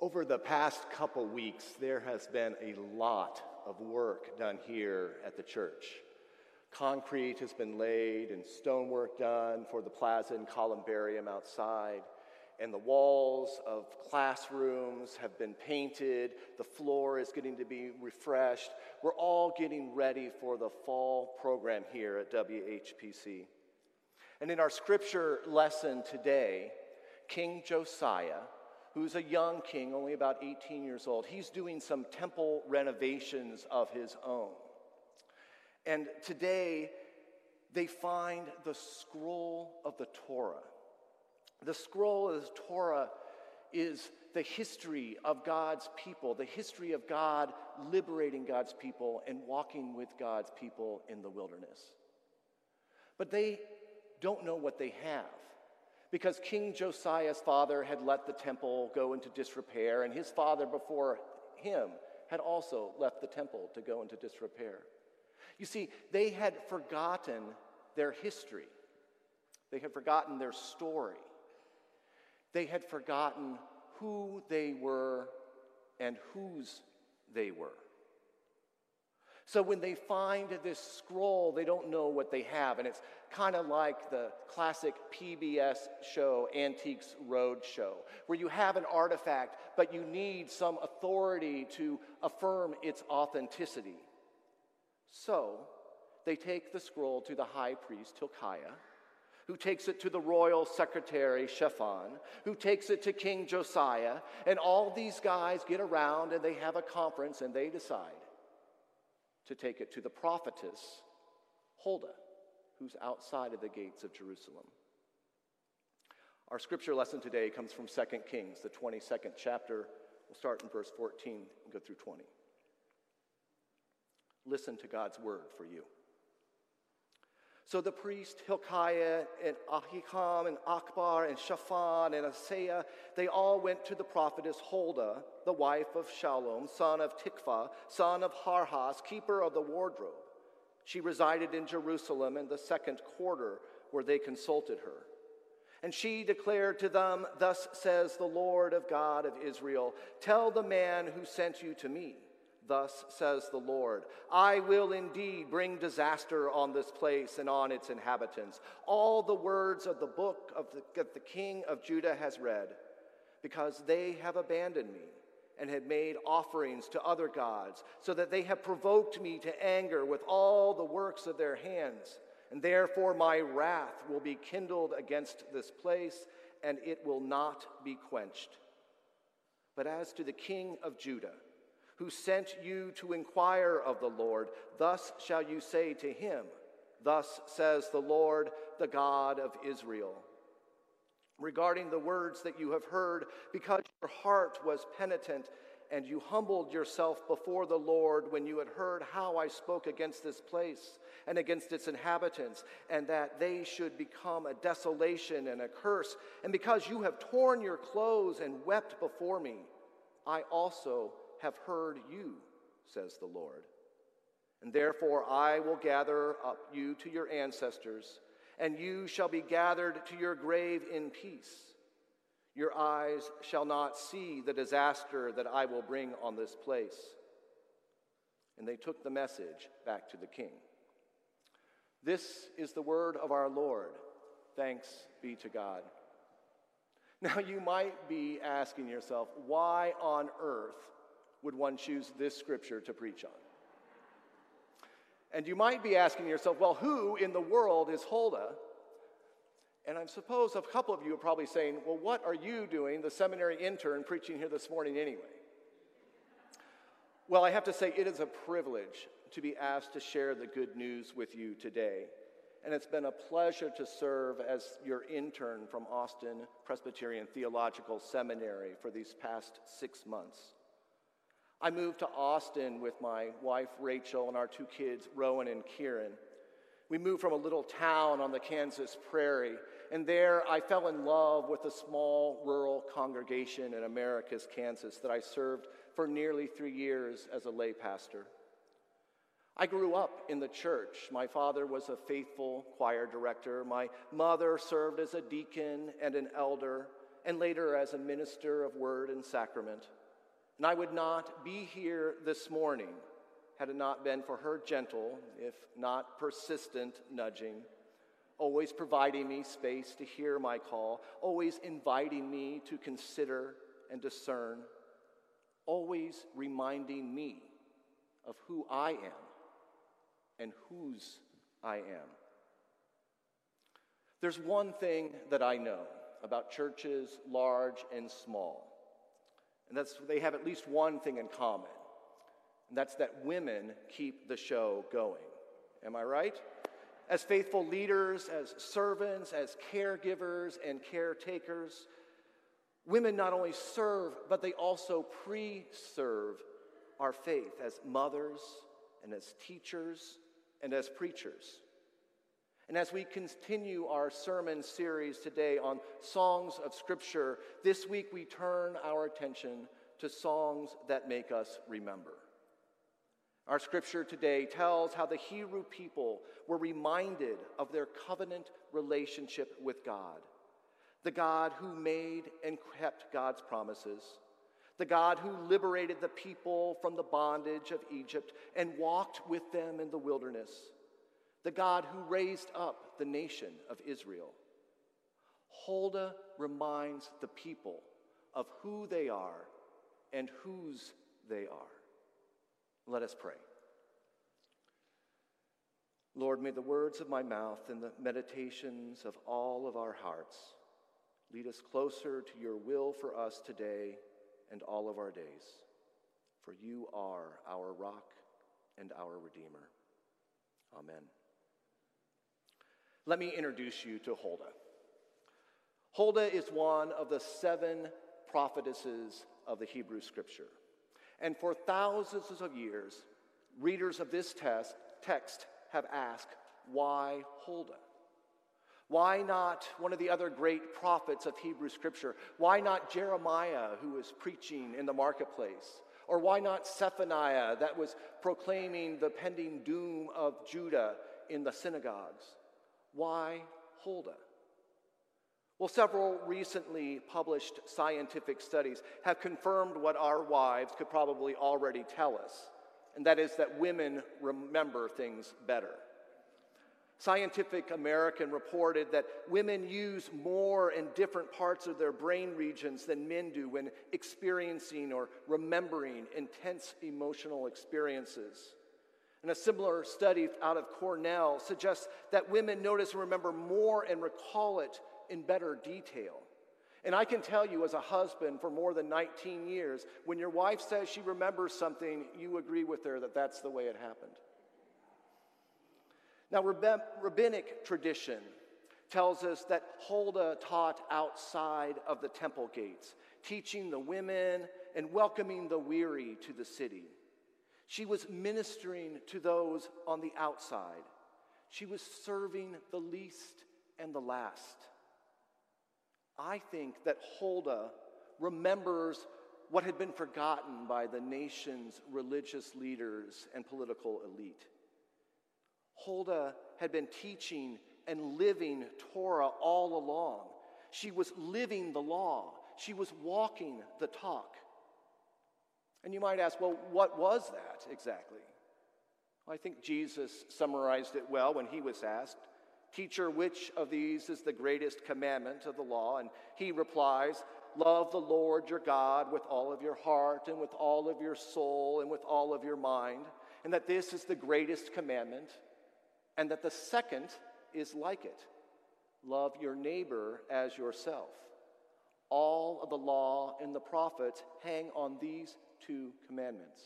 Over the past couple weeks, there has been a lot of work done here at the church. Concrete has been laid and stonework done for the plaza and columbarium outside, and the walls of classrooms have been painted. The floor is getting to be refreshed. We're all getting ready for the fall program here at WHPC. And in our scripture lesson today, King Josiah who's a young king, only about 18 years old, he's doing some temple renovations of his own. And today, they find the scroll of the Torah. The scroll of the Torah is the history of God's people, the history of God liberating God's people and walking with God's people in the wilderness. But they don't know what they have because King Josiah's father had let the temple go into disrepair, and his father before him had also left the temple to go into disrepair. You see, they had forgotten their history, they had forgotten their story, they had forgotten who they were and whose they were. So when they find this scroll, they don't know what they have. And it's kind of like the classic PBS show, Antiques Roadshow, where you have an artifact, but you need some authority to affirm its authenticity. So they take the scroll to the high priest, Hilkiah, who takes it to the royal secretary, Shaphan, who takes it to King Josiah, and all these guys get around and they have a conference and they decide to take it to the prophetess Huldah, who's outside of the gates of Jerusalem. Our scripture lesson today comes from 2 Kings, the 22nd chapter. We'll start in verse 14 and go through 20. Listen to God's word for you. So the priest Hilkiah and Ahikam and Achbor and Shaphan and Asaiah, they all went to the prophetess Huldah, the wife of Shallum, son of Tikvah, son of Harhas, keeper of the wardrobe. She resided in Jerusalem in the second quarter where they consulted her. And she declared to them, Thus says the Lord of God of Israel, Tell the man who sent you to me. Thus says the Lord I will indeed bring disaster on this place and on its inhabitants. All the words of the book of the, that the king of Judah has read, because they have abandoned me and had made offerings to other gods, so that they have provoked me to anger with all the works of their hands. And therefore my wrath will be kindled against this place, and it will not be quenched. But as to the king of Judah, who sent you to inquire of the Lord, thus shall you say to him, Thus says the Lord, the God of Israel. Regarding the words that you have heard, because your heart was penitent and you humbled yourself before the Lord when you had heard how I spoke against this place and against its inhabitants, and that they should become a desolation and a curse, and because you have torn your clothes and wept before me, I also have heard you, says the Lord. And therefore I will gather up you to your ancestors, and you shall be gathered to your grave in peace. Your eyes shall not see the disaster that I will bring on this place. And they took the message back to the king. This is the word of our Lord. Thanks be to God. Now, you might be asking yourself, why on earth would one choose this scripture to preach on? And you might be asking yourself, well, who in the world is Huldah? And I suppose a couple of you are probably saying, well, what are you doing, the seminary intern, preaching here this morning anyway? Well, I have to say, it is a privilege to be asked to share the good news with you today. And it's been a pleasure to serve as your intern from Austin Presbyterian Theological Seminary for these past six months. I moved to Austin with my wife Rachel and our two kids, Rowan and Kieran. We moved from a little town on the Kansas prairie, and there I fell in love with a small rural congregation in Americus, Kansas, that I served for nearly three years as a lay pastor. I grew up in the church. My father was a faithful choir director. My mother served as a deacon and an elder and later as a minister of word and sacrament. And I would not be here this morning had it not been for her gentle, if not persistent, nudging, always providing me space to hear my call, always inviting me to consider and discern, always reminding me of who I am and whose I am. There's one thing that I know about churches, large and small, and that's they have at least one thing in common, and that's that women keep the show going. Am I right? As faithful leaders, as servants, as caregivers and caretakers, women not only serve, but they also pre serve our faith as mothers and as teachers and as preachers. And as we continue our sermon series today on songs of Scripture, this week we turn our attention to songs that make us remember. Our scripture today tells how the Hebrew people were reminded of their covenant relationship with God, the God who made and kept God's promises, the God who liberated the people from the bondage of Egypt and walked with them in the wilderness the God who raised up the nation of Israel. Huldah reminds the people of who they are and whose they are. Let us pray. Lord, may the words of my mouth and the meditations of all of our hearts lead us closer to your will for us today and all of our days. For you are our rock and our Redeemer. Amen. Let me introduce you to Huldah. Huldah is one of the seven prophetesses of the Hebrew Scripture. And for thousands of years, readers of this test, text have asked, why Huldah? Why not one of the other great prophets of Hebrew Scripture? Why not Jeremiah, who was preaching in the marketplace? Or why not Zephaniah, that was proclaiming the pending doom of Judah in the synagogues? Why Huldah? Well, several recently published scientific studies have confirmed what our wives could probably already tell us, and that is that women remember things better. Scientific American reported that women use more and different parts of their brain regions than men do when experiencing or remembering intense emotional experiences. And a similar study out of Cornell suggests that women notice and remember more and recall it in better detail. And I can tell you, as a husband for more than 19 years, when your wife says she remembers something, you agree with her that that's the way it happened. Now, rabbinic tradition tells us that Huldah taught outside of the temple gates, teaching the women and welcoming the weary to the city. She was ministering to those on the outside. She was serving the least and the last. I think that Huldah remembers what had been forgotten by the nation's religious leaders and political elite. Huldah had been teaching and living Torah all along. She was living the law, she was walking the talk. And you might ask, well, what was that exactly? Well, I think Jesus summarized it well when he was asked, Teacher, which of these is the greatest commandment of the law? And he replies, Love the Lord your God with all of your heart and with all of your soul and with all of your mind, and that this is the greatest commandment, and that the second is like it love your neighbor as yourself. All of the law and the prophets hang on these two commandments.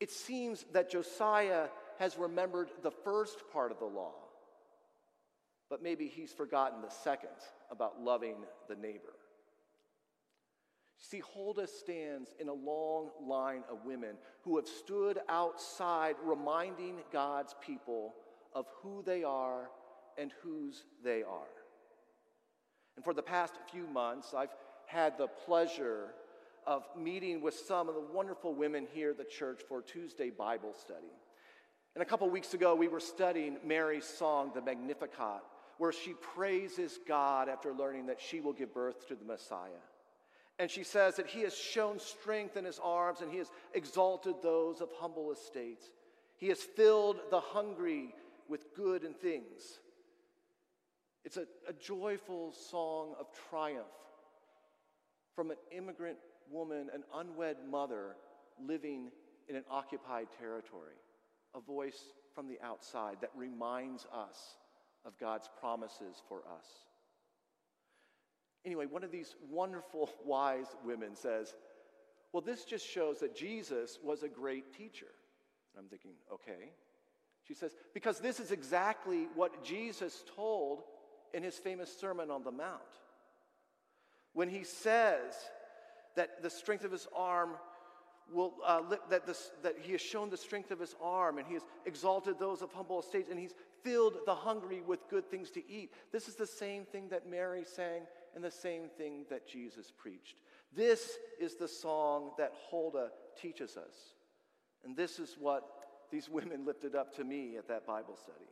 It seems that Josiah has remembered the first part of the law, but maybe he's forgotten the second about loving the neighbor. See, Huldah stands in a long line of women who have stood outside reminding God's people of who they are and whose they are. And for the past few months, I've had the pleasure of meeting with some of the wonderful women here at the church for Tuesday Bible study. And a couple weeks ago, we were studying Mary's song, the Magnificat, where she praises God after learning that she will give birth to the Messiah. And she says that he has shown strength in his arms and he has exalted those of humble estates. He has filled the hungry with good and things. It's a, a joyful song of triumph from an immigrant woman, an unwed mother living in an occupied territory. A voice from the outside that reminds us of God's promises for us. Anyway, one of these wonderful, wise women says, Well, this just shows that Jesus was a great teacher. And I'm thinking, okay. She says, Because this is exactly what Jesus told in his famous Sermon on the Mount. When he says that the strength of his arm will, uh, that, this, that he has shown the strength of his arm and he has exalted those of humble estates and he's filled the hungry with good things to eat. This is the same thing that Mary sang and the same thing that Jesus preached. This is the song that Huldah teaches us. And this is what these women lifted up to me at that Bible study.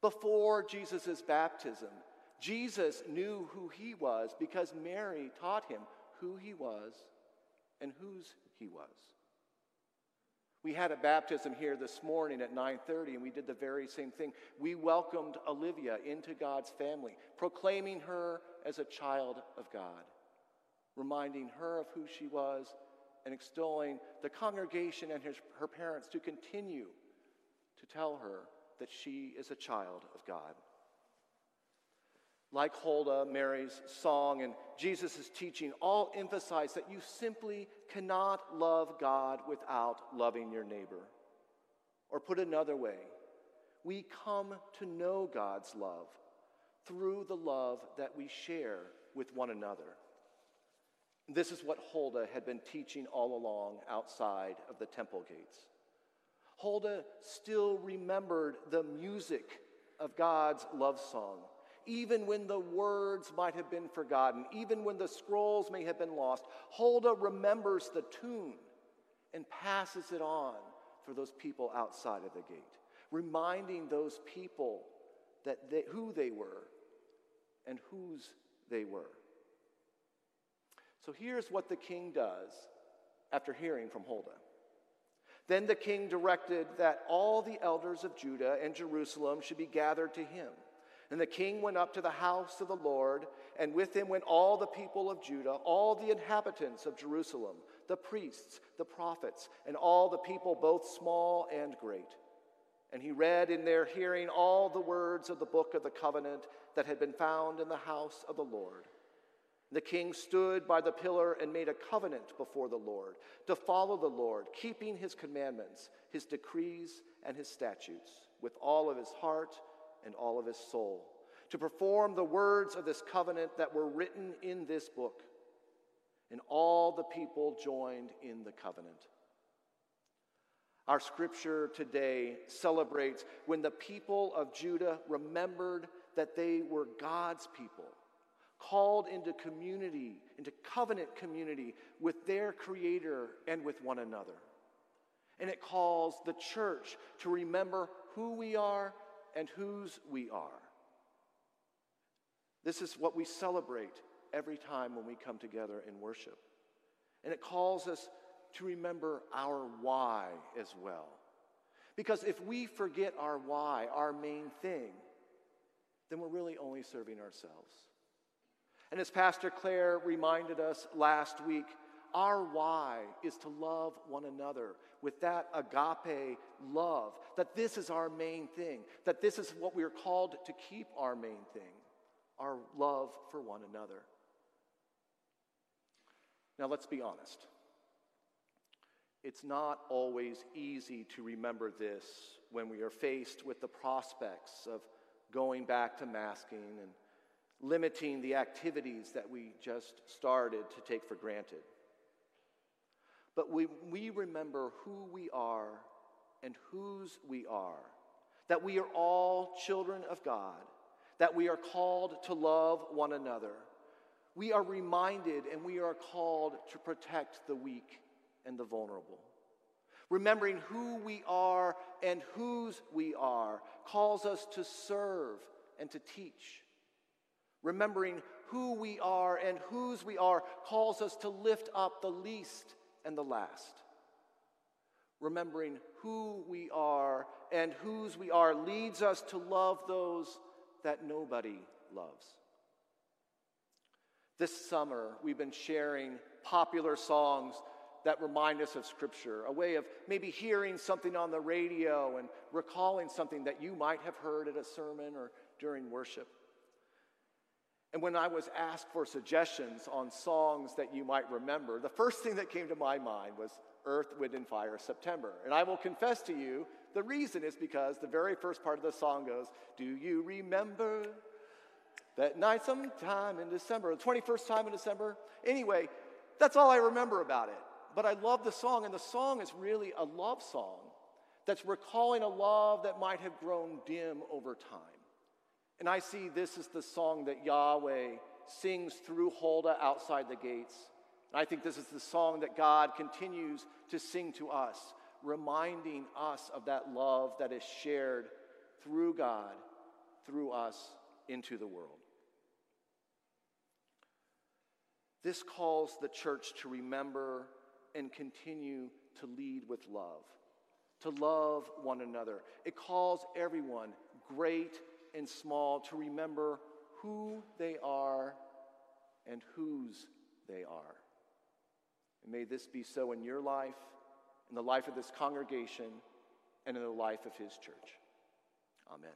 Before Jesus' baptism, Jesus knew who he was because Mary taught him who he was and whose he was. We had a baptism here this morning at 9:30 and we did the very same thing. We welcomed Olivia into God's family, proclaiming her as a child of God, reminding her of who she was and extolling the congregation and his, her parents to continue to tell her that she is a child of God. Like Huldah, Mary's song, and Jesus' teaching all emphasize that you simply cannot love God without loving your neighbor. Or put another way, we come to know God's love through the love that we share with one another. This is what Huldah had been teaching all along outside of the temple gates. Huldah still remembered the music of God's love song even when the words might have been forgotten, even when the scrolls may have been lost, Huldah remembers the tune and passes it on for those people outside of the gate, reminding those people that they, who they were and whose they were. So here's what the king does after hearing from Huldah. Then the king directed that all the elders of Judah and Jerusalem should be gathered to him. And the king went up to the house of the Lord, and with him went all the people of Judah, all the inhabitants of Jerusalem, the priests, the prophets, and all the people, both small and great. And he read in their hearing all the words of the book of the covenant that had been found in the house of the Lord. The king stood by the pillar and made a covenant before the Lord to follow the Lord, keeping his commandments, his decrees, and his statutes with all of his heart and all of his soul, to perform the words of this covenant that were written in this book. And all the people joined in the covenant. Our scripture today celebrates when the people of Judah remembered that they were God's people, called into community, into covenant community with their Creator and with one another. And it calls the church to remember who we are and whose we are. This is what we celebrate every time when we come together in worship. And it calls us to remember our why as well. Because if we forget our why, our main thing, then we're really only serving ourselves. And as Pastor Claire reminded us last week, our why is to love one another with that agape love, that this is our main thing, that this is what we are called to keep our main thing, our love for one another. Now, let's be honest. It's not always easy to remember this when we are faced with the prospects of going back to masking and limiting the activities that we just started to take for granted. But we, we remember who we are and whose we are, that we are all children of God, that we are called to love one another. We are reminded and we are called to protect the weak and the vulnerable. Remembering who we are and whose we are calls us to serve and to teach. Remembering who we are and whose we are calls us to lift up the least and the last. Remembering who we are and whose we are leads us to love those that nobody loves. This summer, we've been sharing popular songs that remind us of Scripture, a way of maybe hearing something on the radio and recalling something that you might have heard at a sermon or during worship. And when I was asked for suggestions on songs that you might remember, the first thing that came to my mind was Earth, Wind, and Fire September. And I will confess to you, the reason is because the very first part of the song goes, Do you remember that night sometime in December, the 21st time in December? Anyway, that's all I remember about it. But I love the song, and the song is really a love song that's recalling a love that might have grown dim over time. And I see this is the song that Yahweh sings through Huldah outside the gates. And I think this is the song that God continues to sing to us, reminding us of that love that is shared through God, through us into the world. This calls the church to remember and continue to lead with love, to love one another. It calls everyone, great and small to remember who they are and whose they are. And may this be so in your life, in the life of this congregation, and in the life of his church. Amen.